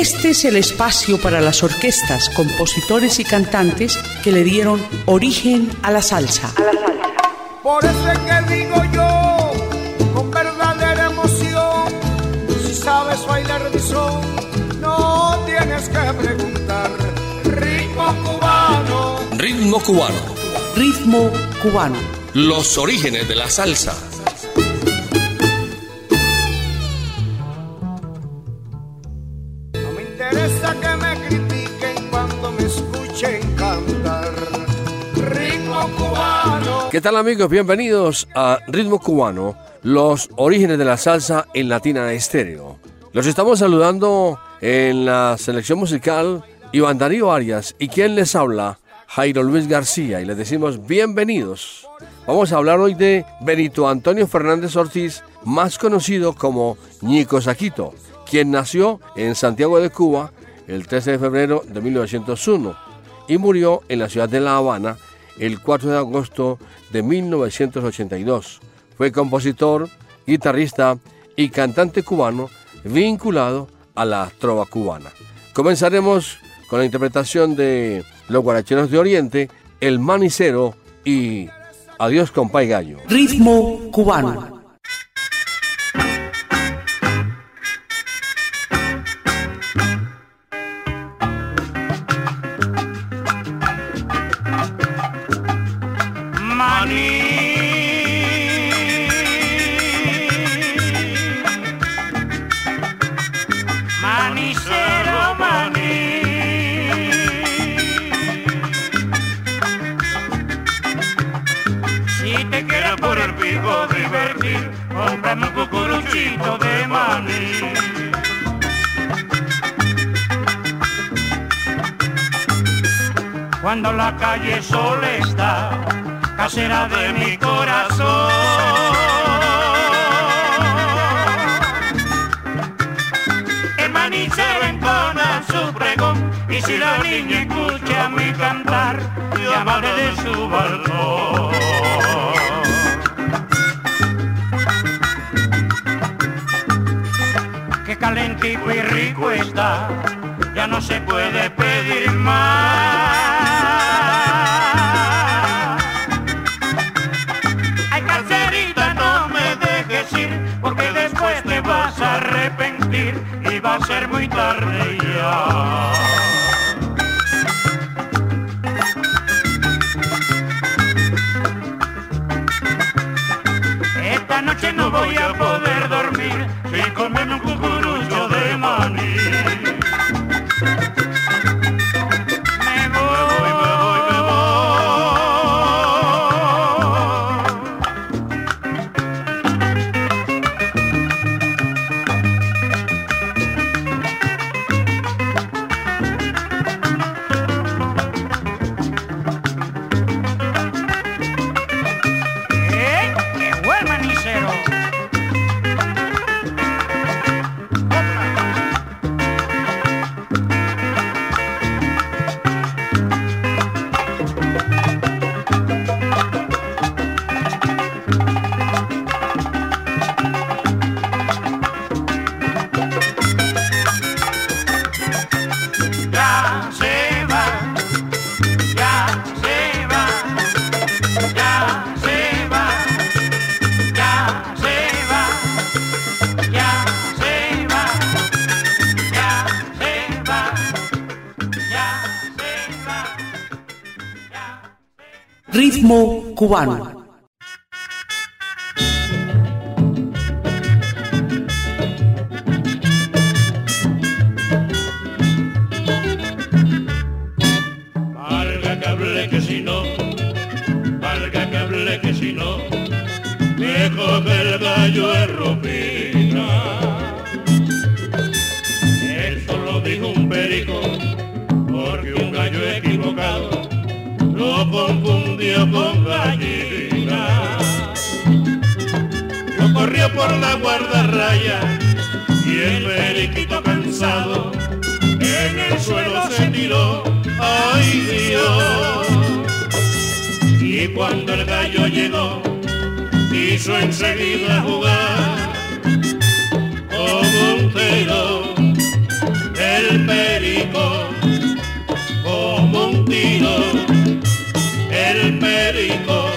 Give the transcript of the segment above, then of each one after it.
Este es el espacio para las orquestas, compositores y cantantes que le dieron origen a la salsa. Por eso es que digo yo, con verdadera emoción, si sabes bailar mi son, no tienes que preguntar. Ritmo cubano. Ritmo cubano. Ritmo cubano. Los orígenes de la salsa. ¿Qué tal amigos? Bienvenidos a Ritmo Cubano, los orígenes de la salsa en Latina Estéreo. Los estamos saludando en la selección musical Iván Darío Arias y quien les habla, Jairo Luis García, y les decimos bienvenidos. Vamos a hablar hoy de Benito Antonio Fernández Ortiz, más conocido como Ñico Saquito, quien nació en Santiago de Cuba el 13 de febrero de 1901 y murió en la ciudad de La Habana el 4 de agosto de 1982. Fue compositor, guitarrista y cantante cubano vinculado a la trova cubana. Comenzaremos con la interpretación de Los Guaracheros de Oriente, El Manicero y Adiós Compay Gallo. Ritmo cubano. La calle sola está, casera de mi corazón. El manicero entona su pregón y si la niña escucha mi cantar, llamaré de su balcón. Qué calentito y rico está, ya no se puede pedir más. Ser cubano. puso enseguida a jugar. Como un tiro, el perico, como un tiro, el perico,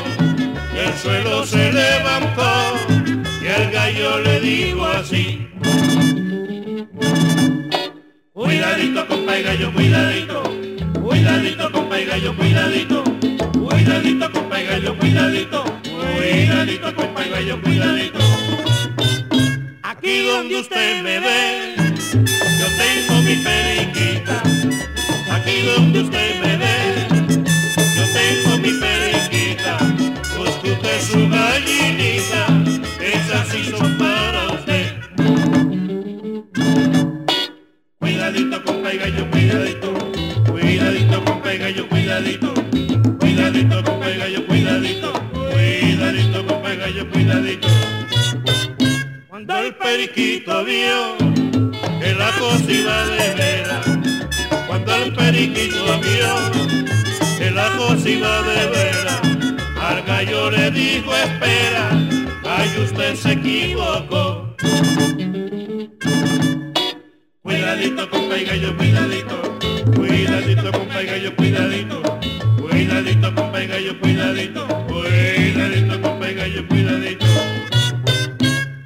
y el suelo se levantó y al gallo le digo así. Cuidadito compa y gallo, cuidadito, cuidadito compa y gallo, cuidadito, cuidadito compa y gallo, cuidadito. Cuidadito, compa y gallo, cuidadito. Aquí donde usted me ve, yo tengo mi periquita. Aquí donde usted me ve, yo tengo mi periquita. Busque usted su gallinita, esas sí son para usted. Cuidadito, compa y gallo, cuidadito. Cuidadito, compa y gallo, cuidadito. Cuidadito, compa y gallo, cuidadito. Gallo, cuidadito. Cuando el periquito vio que la cosa iba de veras, cuando el periquito vio que la cosa iba de veras, al gallo le dijo espera, ay usted se equivocó. Cuidadito, compa y gallo, cuidadito. Cuidadito, compa y gallo, cuidadito. Cuidadito, y gallo, cuidadito. Cuidadito, y gallo, cuidadito.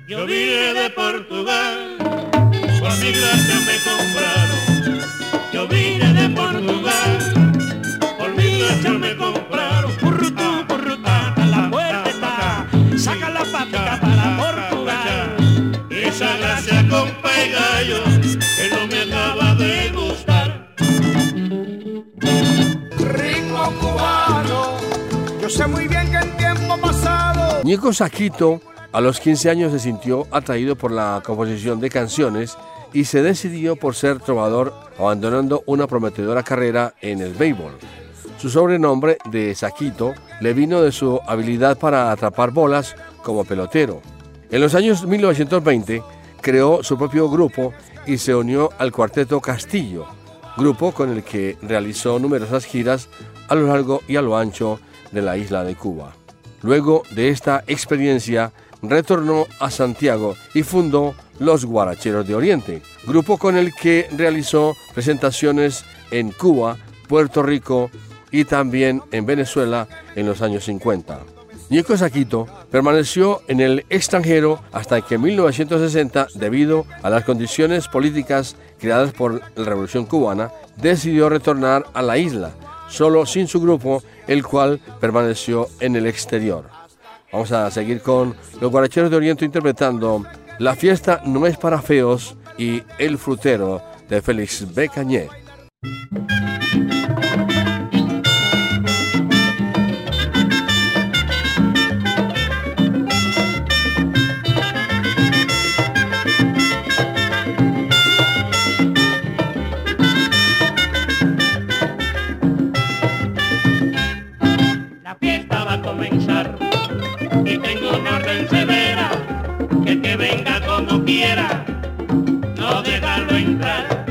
Yo vine de Portugal, por mi gracia me compraron. Yo vine de Portugal, por mi gracia me compraron. Currutú, currutá, la puerta está. Saca la patica para Portugal. Esa gracia, y gallo, Ñico Saquito a los 15 años se sintió atraído por la composición de canciones y se decidió por ser trovador, abandonando una prometedora carrera en el béisbol. Su sobrenombre de Saquito le vino de su habilidad para atrapar bolas como pelotero. En los años 1920 creó su propio grupo y se unió al Cuarteto Castillo, grupo con el que realizó numerosas giras a lo largo y a lo ancho de la isla de Cuba. Luego de esta experiencia, retornó a Santiago y fundó Los Guaracheros de Oriente, grupo con el que realizó presentaciones en Cuba, Puerto Rico y también en Venezuela en los años 50. Ñico Saquito permaneció en el extranjero hasta que en 1960, debido a las condiciones políticas creadas por la Revolución Cubana, decidió retornar a la isla, solo sin su grupo, el cual permaneció en el exterior. Vamos a seguir con los guaracheros de Oriente interpretando La fiesta no es para feos y El frutero de Félix B. Cañé. La fiesta va a comenzar y tengo una orden severa que el que venga como quiera no dejarlo entrar.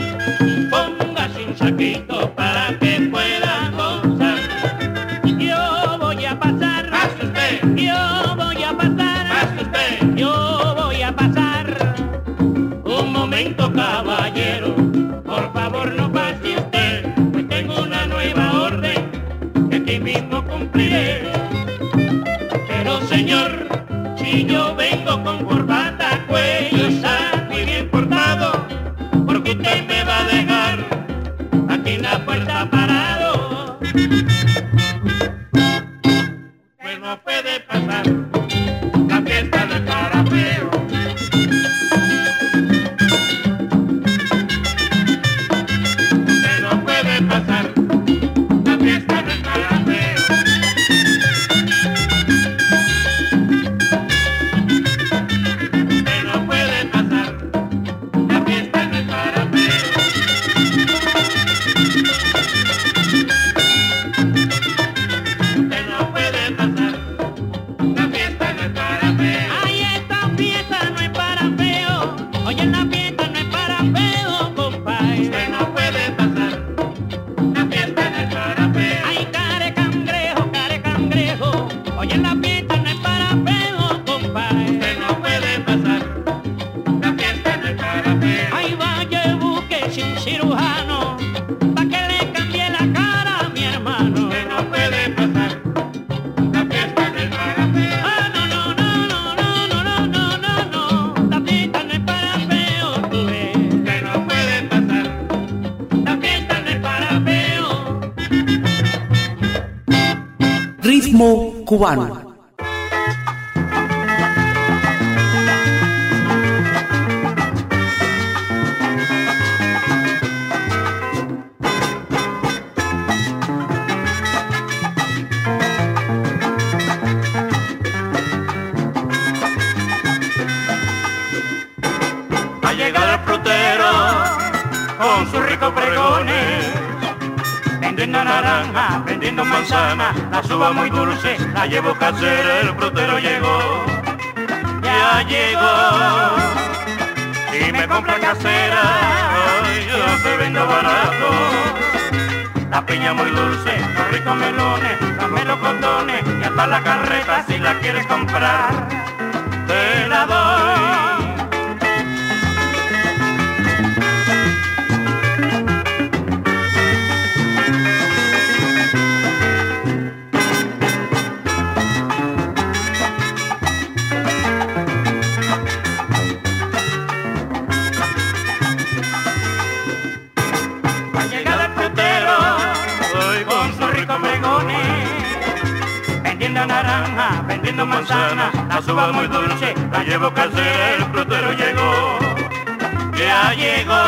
Póngase un saquito para si yo vengo con cubano. Muy dulce, la llevo casera, el frutero llegó, ya llegó. Si me compra casera, ay, yo te vendo barato. La piña muy dulce, los ricos melones, los melocotones y hasta la carreta si la quieres comprar, muy dulce, la llevo casera, el frutero llegó, ya llegó.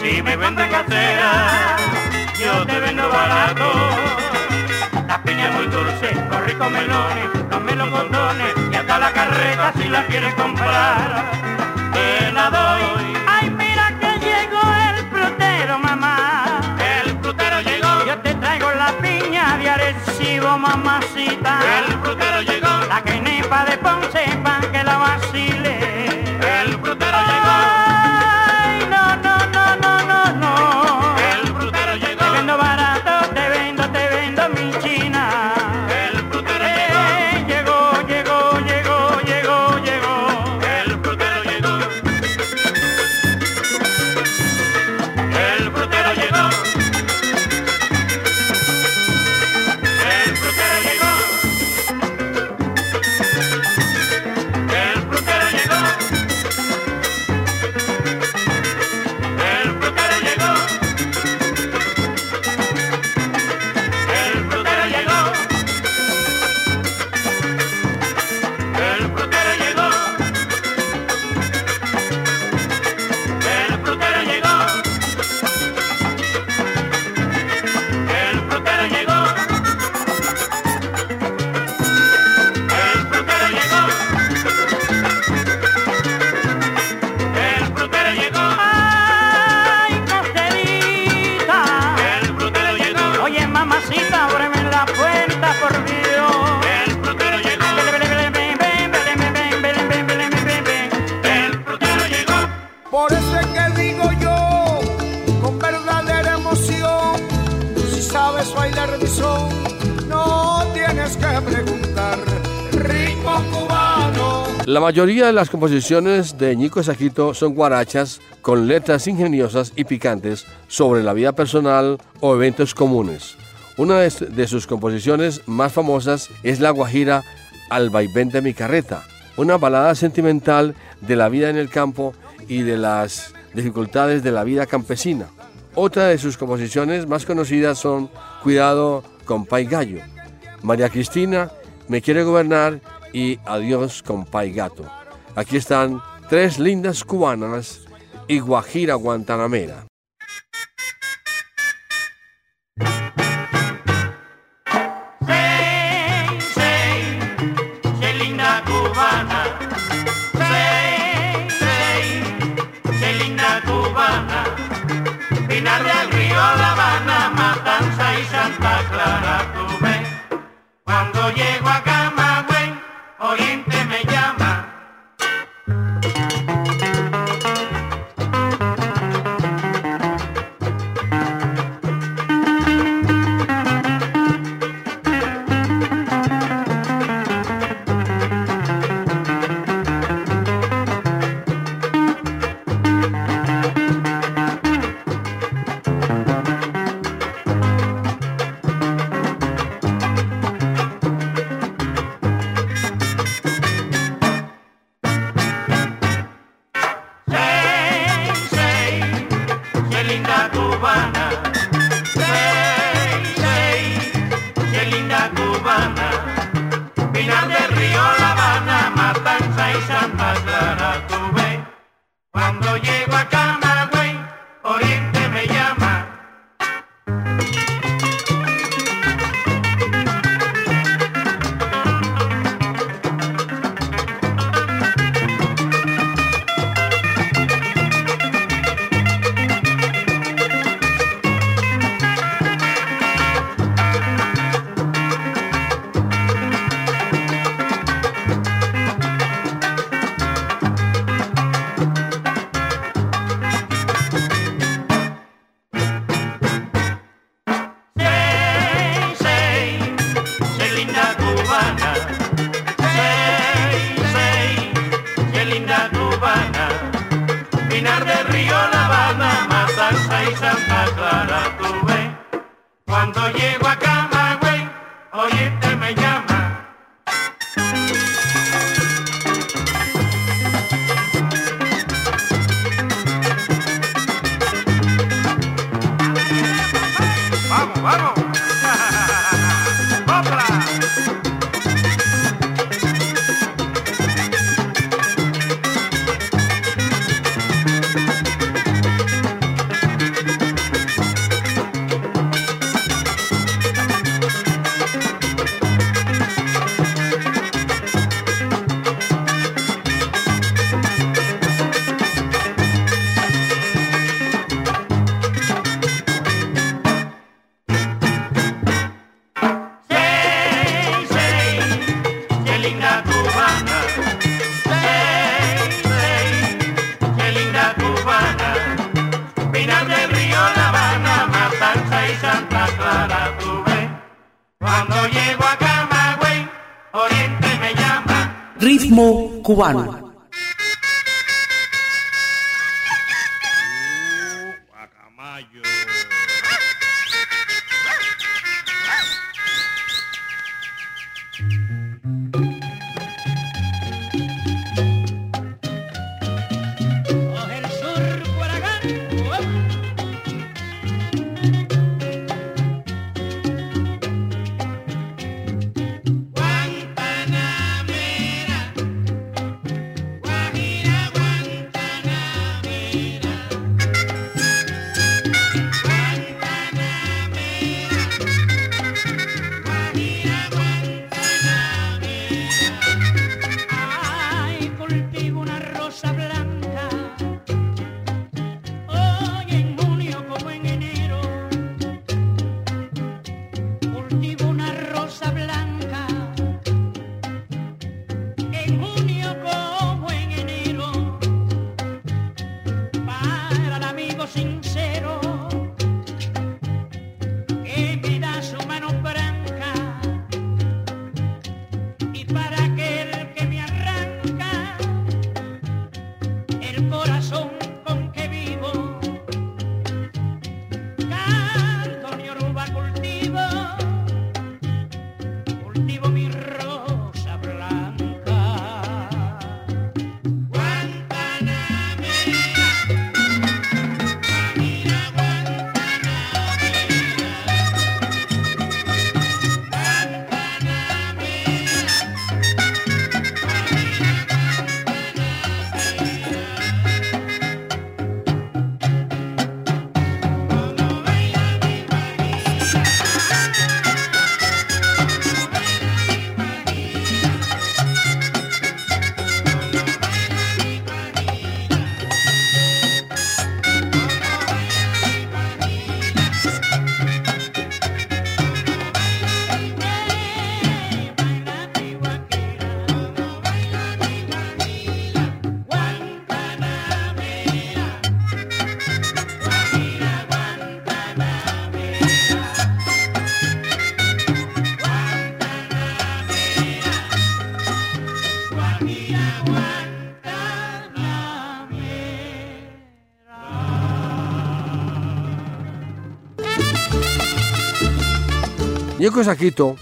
Si me vende casera, yo te vendo barato. La piña muy dulce, los ricos melones, los melocotones, y hasta la carreta si la quieres comprar, te la doy. Ay, mira que llegó el frutero, mamá. El frutero llegó. Yo te traigo la piña de Arecibo, mamacita. El frutero llegó. La quenepa de Ponce, pan que la vacile. El frutero llegó. La mayoría de las composiciones de Ñico Saquito son guarachas con letras ingeniosas y picantes sobre la vida personal o eventos comunes. Una de, sus composiciones más famosas es la guajira Al vaivén de mi carreta, una balada sentimental de la vida en el campo y de las dificultades de la vida campesina. Otra de sus composiciones más conocidas son Cuidado con Pai Gallo, María Cristina, Me quiere gobernar y Adiós con Pai Gato. Aquí están tres lindas cubanas y Guajira Guantanamera. Cubano. Yoko Saquito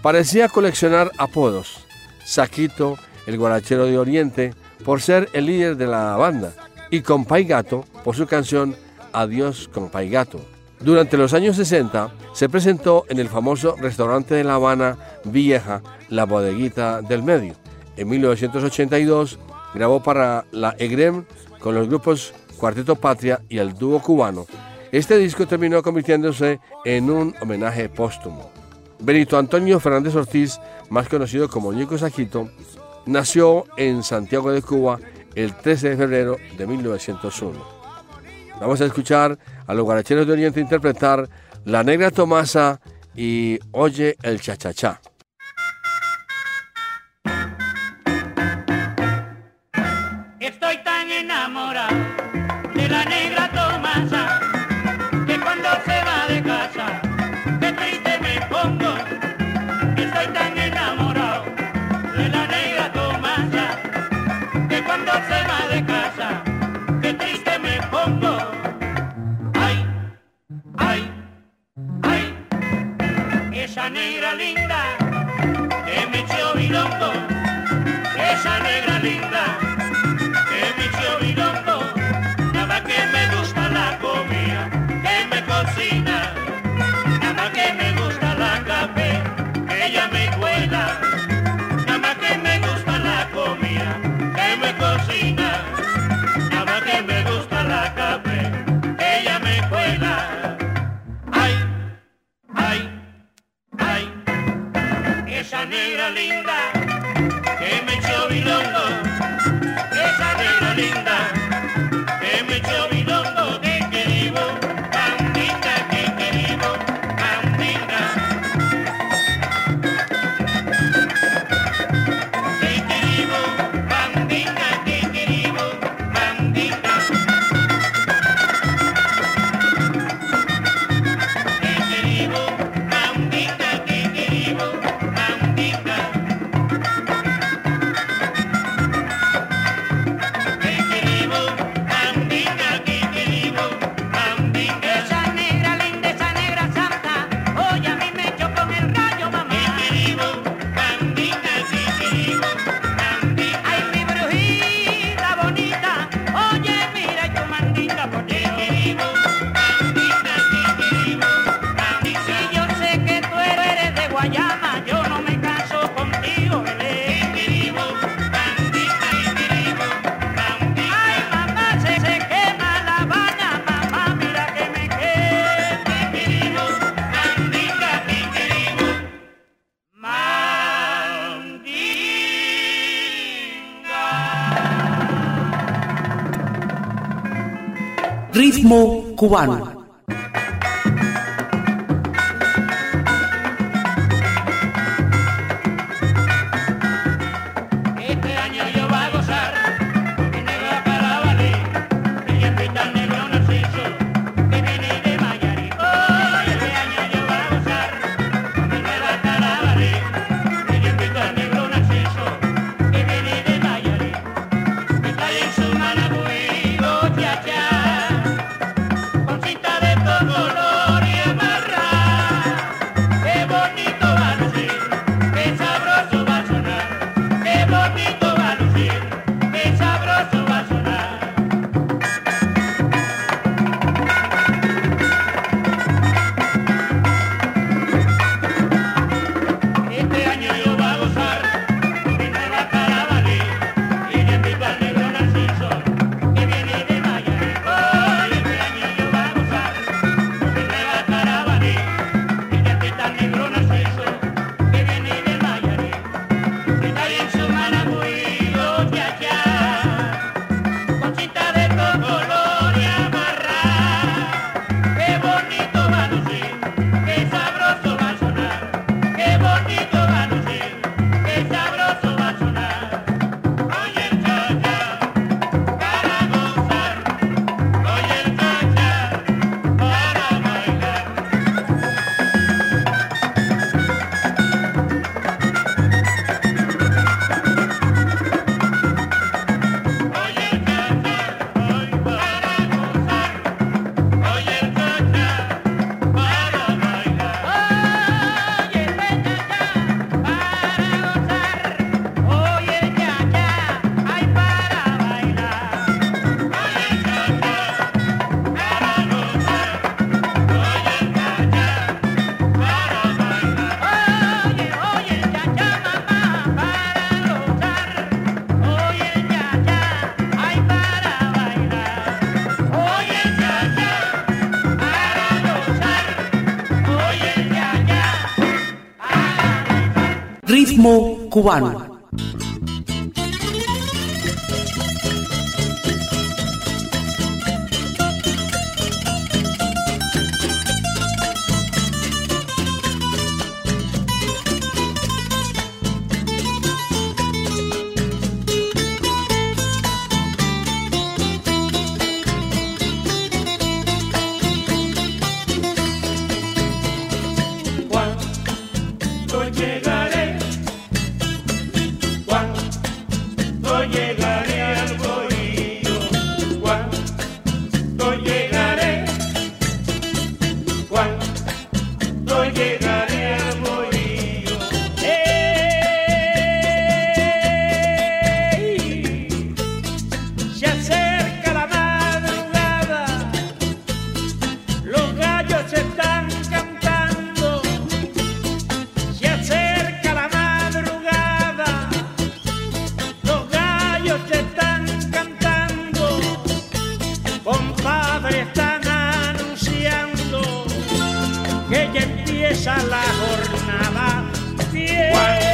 parecía coleccionar apodos. Saquito, el guarachero de Oriente, por ser el líder de la banda, y Compay Gato por su canción Adiós Compay Gato. Durante los años 60 se presentó en el famoso restaurante de La Habana Vieja, la bodeguita del medio. En 1982 grabó para la EGREM con los grupos Cuarteto Patria y el dúo cubano. Este disco terminó convirtiéndose en un homenaje póstumo. Benito Antonio Fernández Ortiz, más conocido como Ñeco Saquito, nació en Santiago de Cuba el 13 de febrero de 1901. Vamos a escuchar a los guaracheros de Oriente interpretar La Negra Tomasa y Oye el Chachachá. maneira linda. 呼唤。kuwan Estamos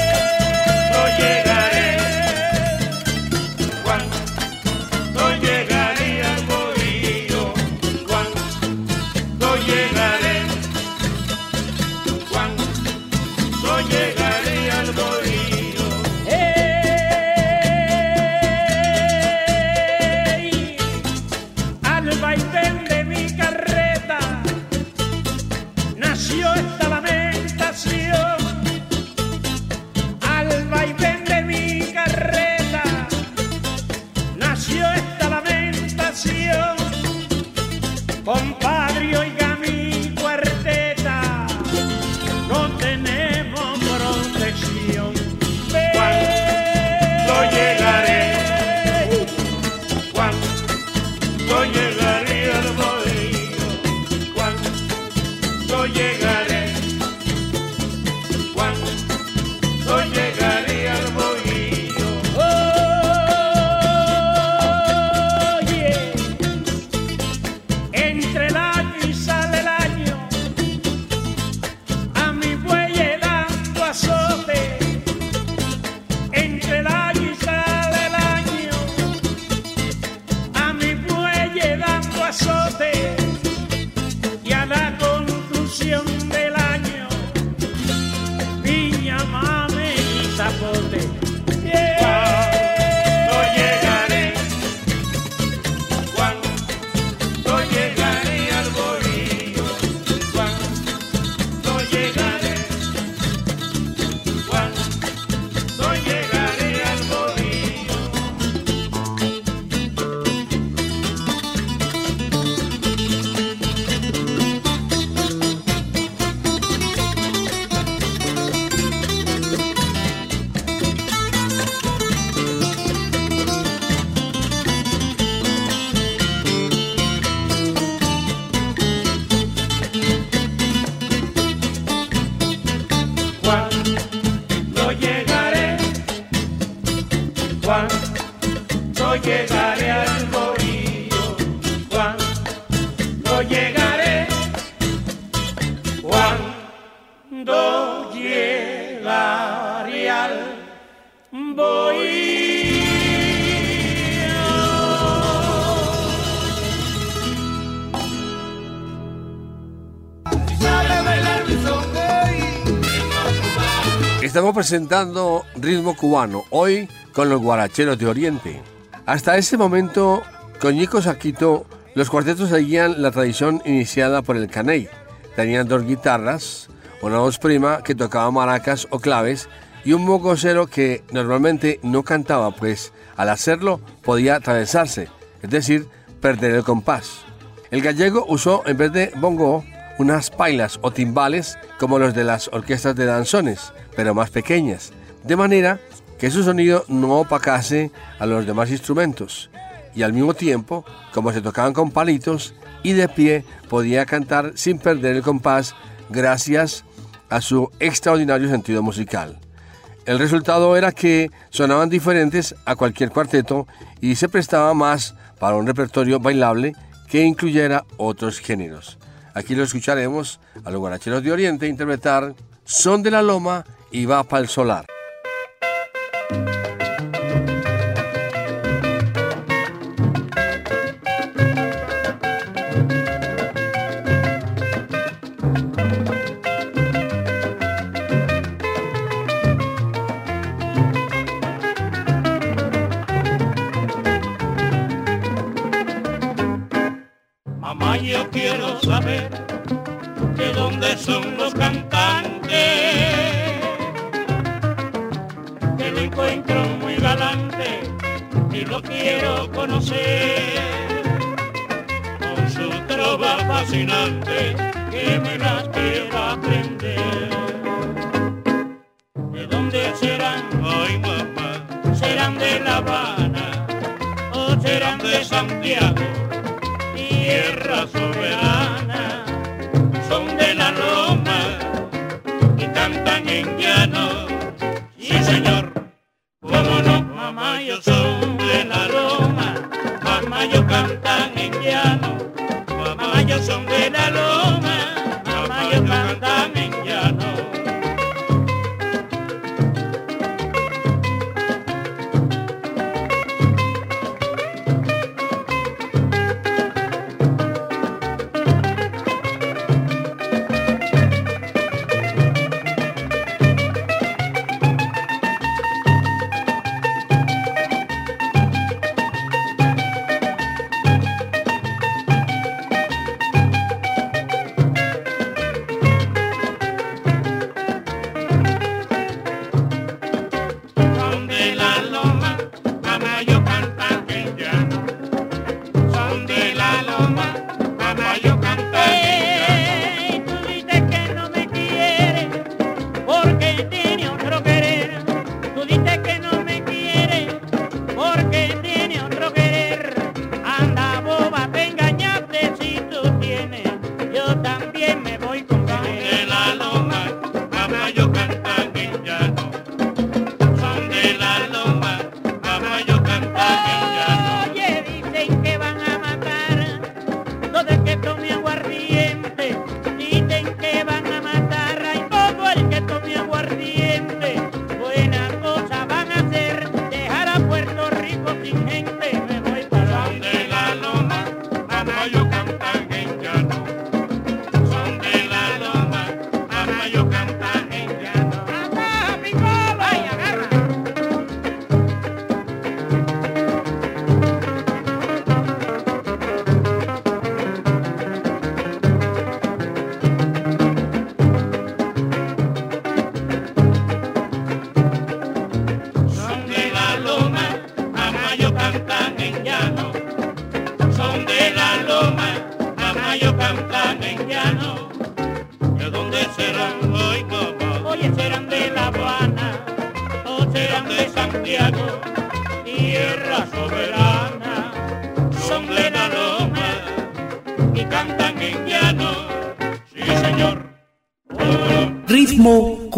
presentando ritmo cubano, hoy con los guaracheros de Oriente. Hasta ese momento, con Nico Saquito, los cuartetos seguían la tradición iniciada por el caney. Tenían dos guitarras, una voz prima que tocaba maracas o claves y un mogocero que normalmente no cantaba, pues al hacerlo podía atravesarse, es decir, perder el compás. El gallego usó en vez de bongo unas pailas o timbales como los de las orquestas de danzones, pero más pequeñas, de manera que su sonido no opacase a los demás instrumentos, y al mismo tiempo, como se tocaban con palitos y de pie, podía cantar sin perder el compás gracias a su extraordinario sentido musical. El resultado era que sonaban diferentes a cualquier cuarteto y se prestaba más para un repertorio bailable que incluyera otros géneros. Aquí lo escucharemos a los guaracheros de Oriente interpretar Son de la Loma y Va para el Solar. Yeah.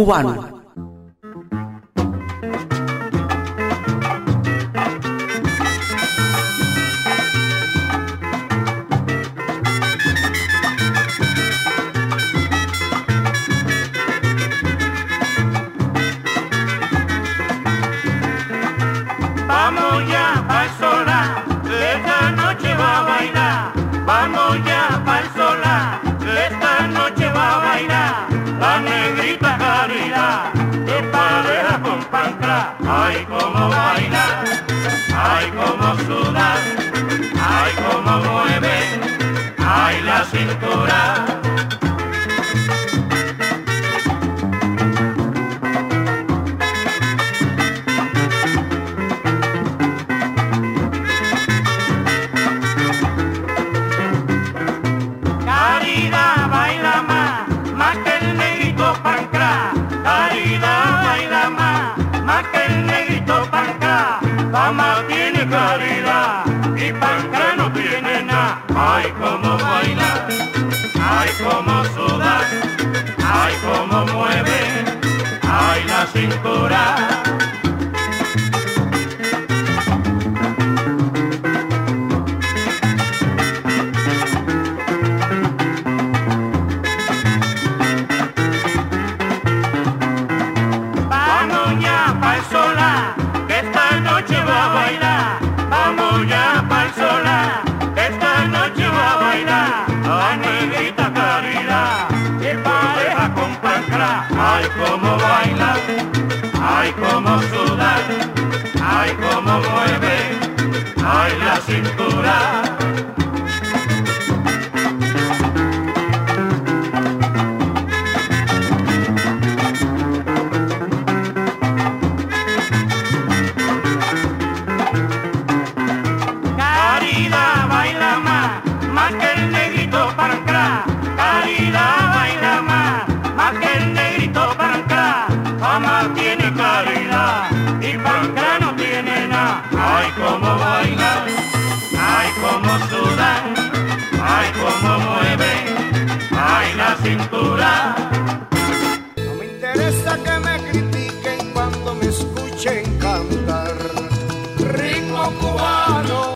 cubano. mamá tiene caridad y panca no tiene nada. Ay, cómo baila, ay, cómo suda, ay, cómo mueve, ay, la cintura.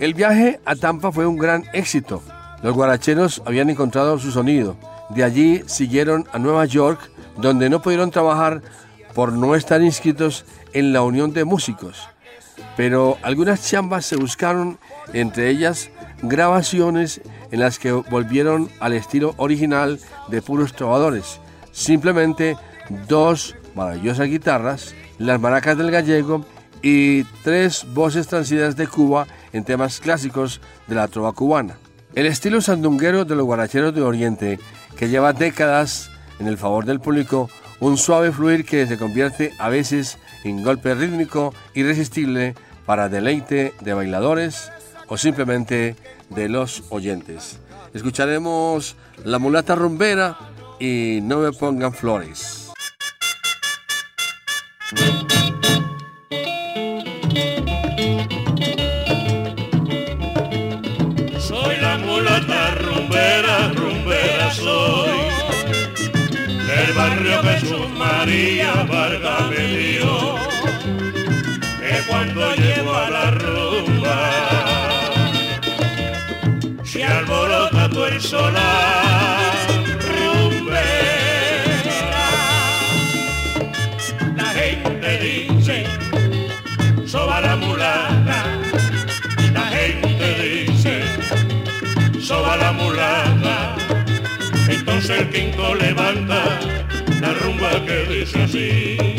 El viaje a Tampa fue un gran éxito. Los guaracheros habían encontrado su sonido. De allí siguieron a Nueva York, donde no pudieron trabajar por no estar inscritos en la Unión de Músicos. Pero algunas chambas se buscaron, entre ellas grabaciones en las que volvieron al estilo original de puros trovadores. Simplemente dos maravillosas guitarras, las maracas del gallego y tres voces transidas de Cuba en temas clásicos de la trova cubana. El estilo sandunguero de los guaracheros de Oriente, que lleva décadas en el favor del público, un suave fluir que se convierte a veces en golpe rítmico irresistible para deleite de bailadores o simplemente de los oyentes. Escucharemos La mulata rumbera y No me pongan flores. Jesús María Vargas me dio. Que cuando llego a la rumba, se alborota todo el solar. Rumbera. La gente dice, soba la mulata. La gente dice, soba la mulata. Entonces el quinto levanta la rumba que dice así.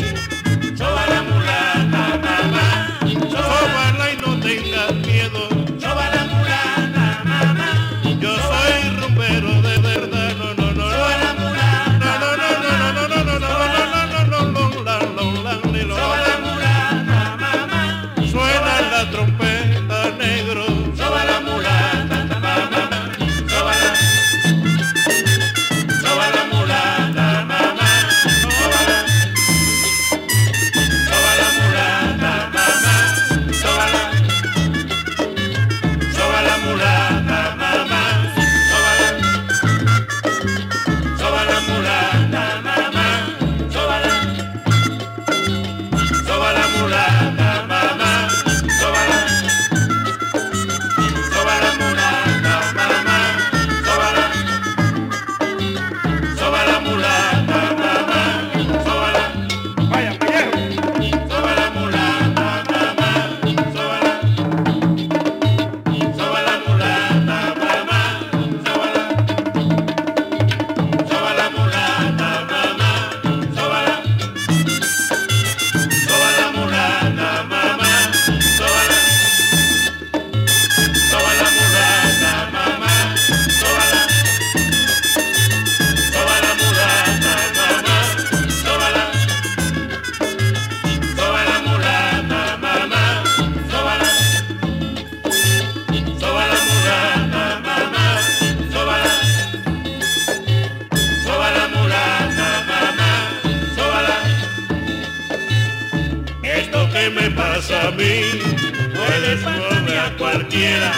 Cualquiera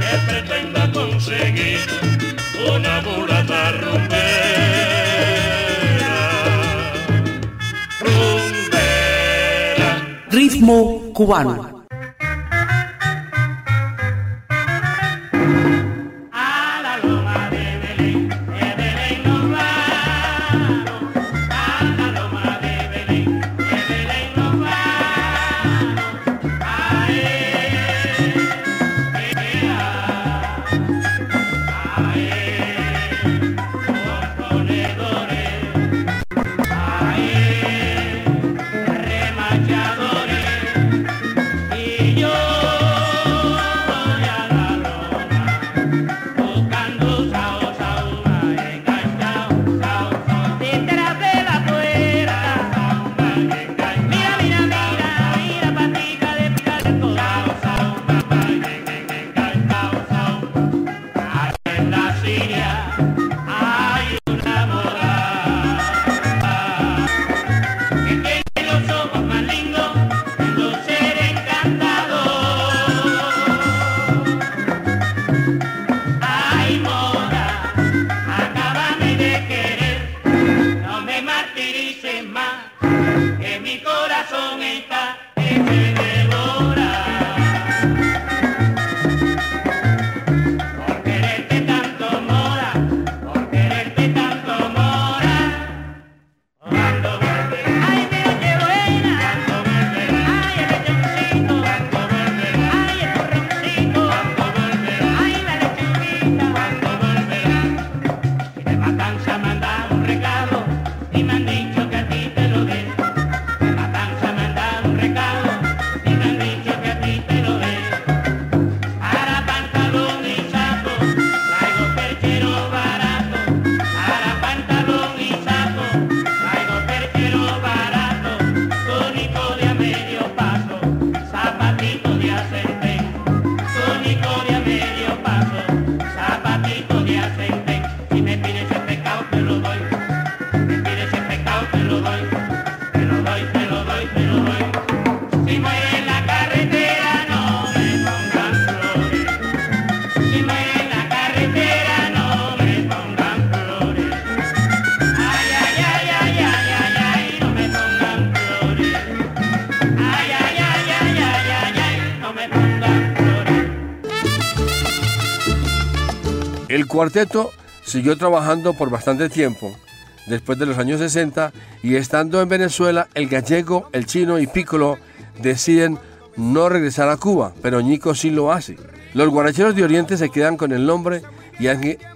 que pretenda conseguir una mulata rumbera. Rumbera. Ritmo cubano. El cuarteto siguió trabajando por bastante tiempo, después de los años 60, y estando en Venezuela, el gallego, el chino y Piccolo deciden no regresar a Cuba, pero Ñico sí lo hace. Los guaracheros de Oriente se quedan con el nombre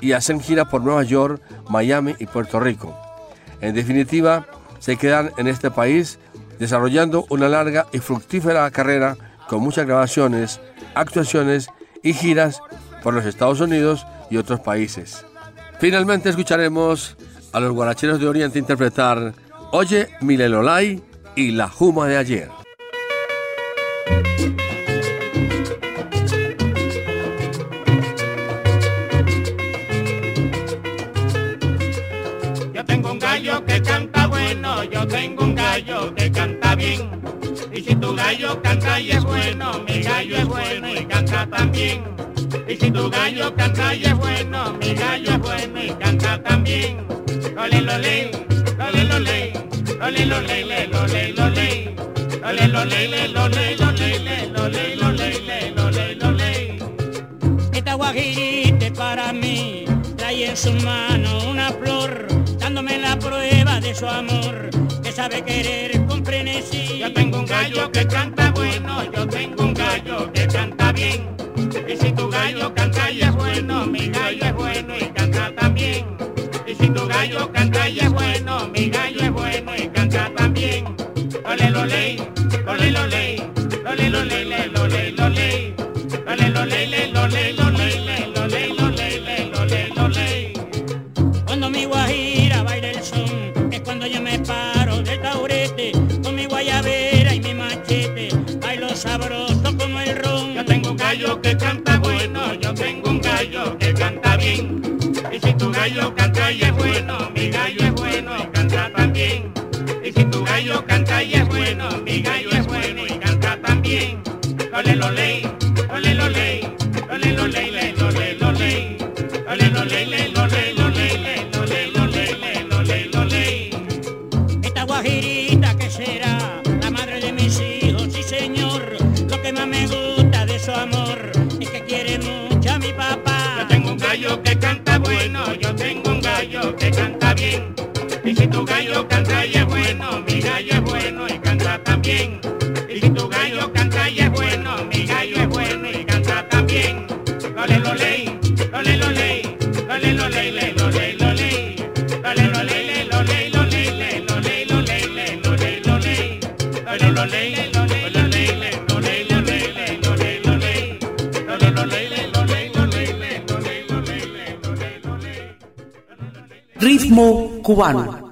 y hacen gira por Nueva York, Miami y Puerto Rico. En definitiva, se quedan en este país desarrollando una larga y fructífera carrera con muchas grabaciones, actuaciones y giras por los Estados Unidos y otros países. Finalmente escucharemos a los guaracheros de Oriente interpretar Oye Milelolay y La Juma de ayer. Yo tengo un gallo que canta bueno, yo tengo un gallo que canta bien. Y si tu gallo canta y es bueno, mi gallo es bueno y canta también. Y si tu gallo canta y es bueno, mi gallo es bueno y canta también. Lole, lole, lole, lole, lole, lole, lole, lole, lole. Lole, lole, lole, lole, lole, lole, lole, lole. Esta guajirita para mí trae en su mano una flor, dándome la prueba de su amor, que sabe querer con frenesí. Yo tengo un gallo que canta bueno, yo tengo un gallo que canta bien gallo canta y es bueno, mi gallo es bueno y canta también. Y si tu gallo canta y es bueno, mi gallo es bueno y canta también. Ole lo ley, ole lo ley, ole lo ley, le lo ley, lo ley. Ole lo ley, le lo ley, lo ley, le lo ley, lo ley, le lo ley, lo ley. Cuando mi guajira baila el son, es cuando yo me paro del taurete con mi guayabera y mi machete, bailo sabroso como el ron. Yo tengo un gallo que canta que canta bien. Y si tu gallo canta y es bueno, mi gallo es bueno y canta también. Y si tu gallo canta y es bueno, mi gallo es bueno y canta también. Lole, lole, 万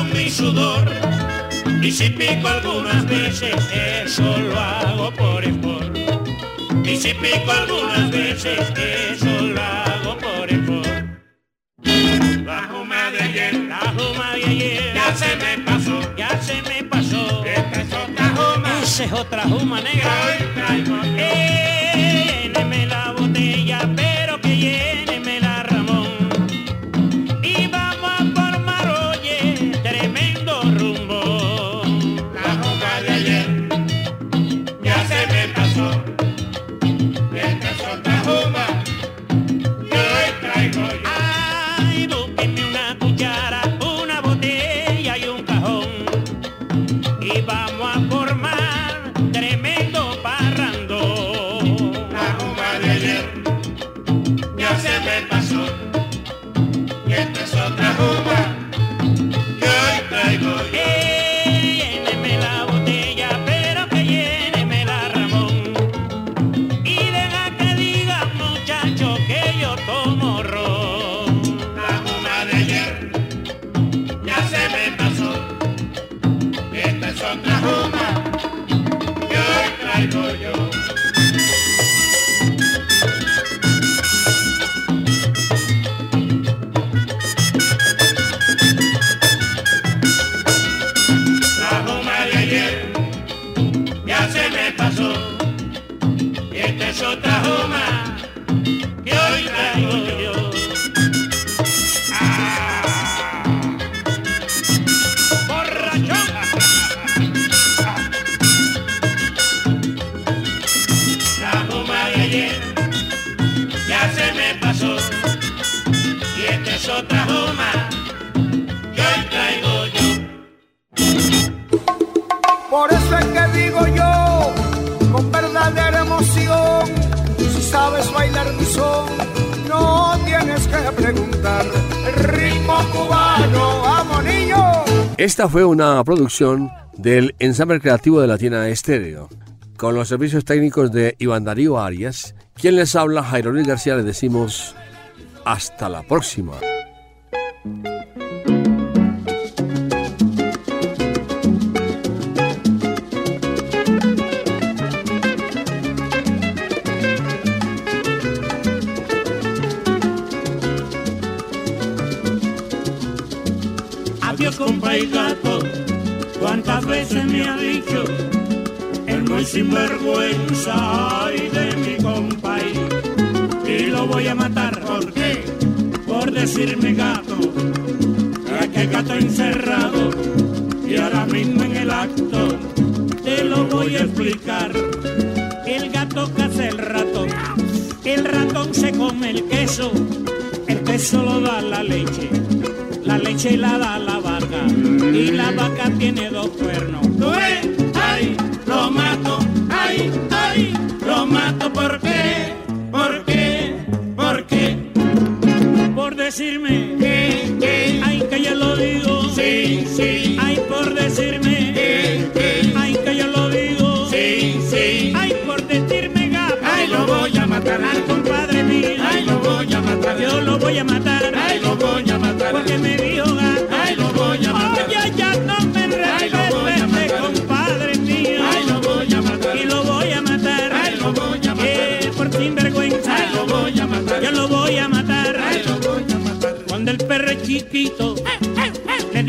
con mi sudor. Y si pico algunas veces, eso lo hago por sport. Y si pico algunas veces, eso lo hago por sport. La juma de ayer, la juma de ayer, ya se me pasó, ya se me pasó. Esta es otra juma, esa es otra juma negra. Hoy traigo Eh, la botella, pero que lléneme hoy cubano, amo niño. Esta fue una producción del ensamble creativo de Latina Estéreo, con los servicios técnicos de Iván Darío Arias. Quien les habla, Jairo Luis García, les decimos hasta la próxima. Compa y gato. ¿Cuántas veces me ha dicho el muy sinvergüenza ay, de mi compa? y- Y lo voy a matar, ¿por qué? Por decirme gato. Es que gato encerrado y ahora mismo en el acto te lo voy a explicar. El gato caza el ratón, el ratón se come el queso, el queso lo da la leche, la leche la da la vaca y la vaca tiene dos cuernos.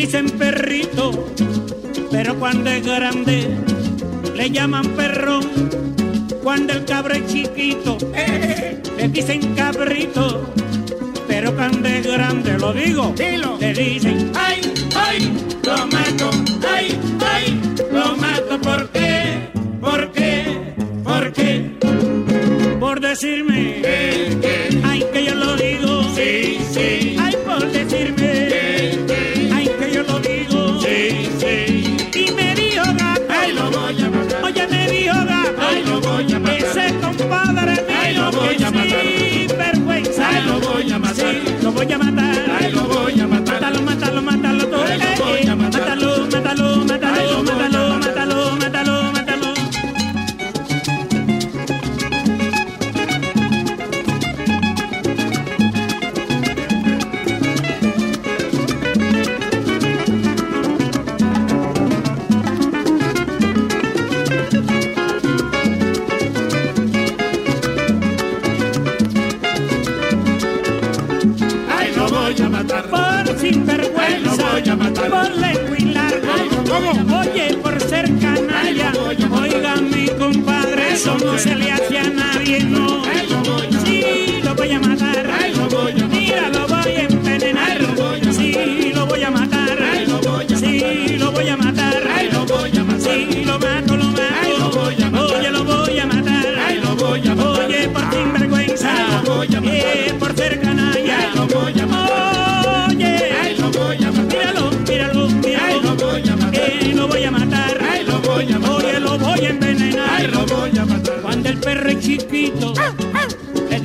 Dicen perrito. Pero cuando es grande, le llaman perrón. Cuando el cabro es chiquito, le dicen cabrito. Pero cuando es grande, lo digo, le dicen, ay, ay, lo mato, ay, ay, lo mato, ¿por qué? ¿Por qué? ¿Por qué? Por decirme, voy a matar, ay, lo voy a matar, mátalo, mátalo, mátalo, todo, ay, lo voy a matar, mátalo, mátalo, mátalo, mátalo,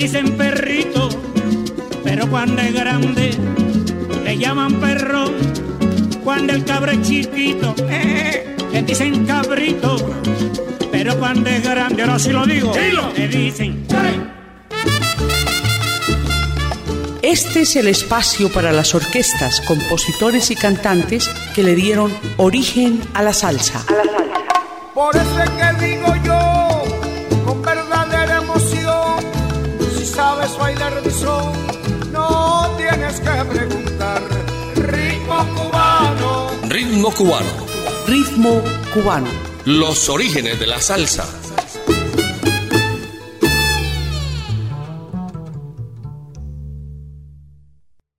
dicen perrito. Pero cuando es grande, le llaman perrón. Cuando el cabro es chiquito, eh, le dicen cabrito. Pero cuando es grande, ahora sí lo digo, Dilo. le dicen. Este es el espacio para las orquestas, compositores y cantantes que le dieron origen a la salsa. Ritmo cubano. Ritmo cubano. Los orígenes de la salsa.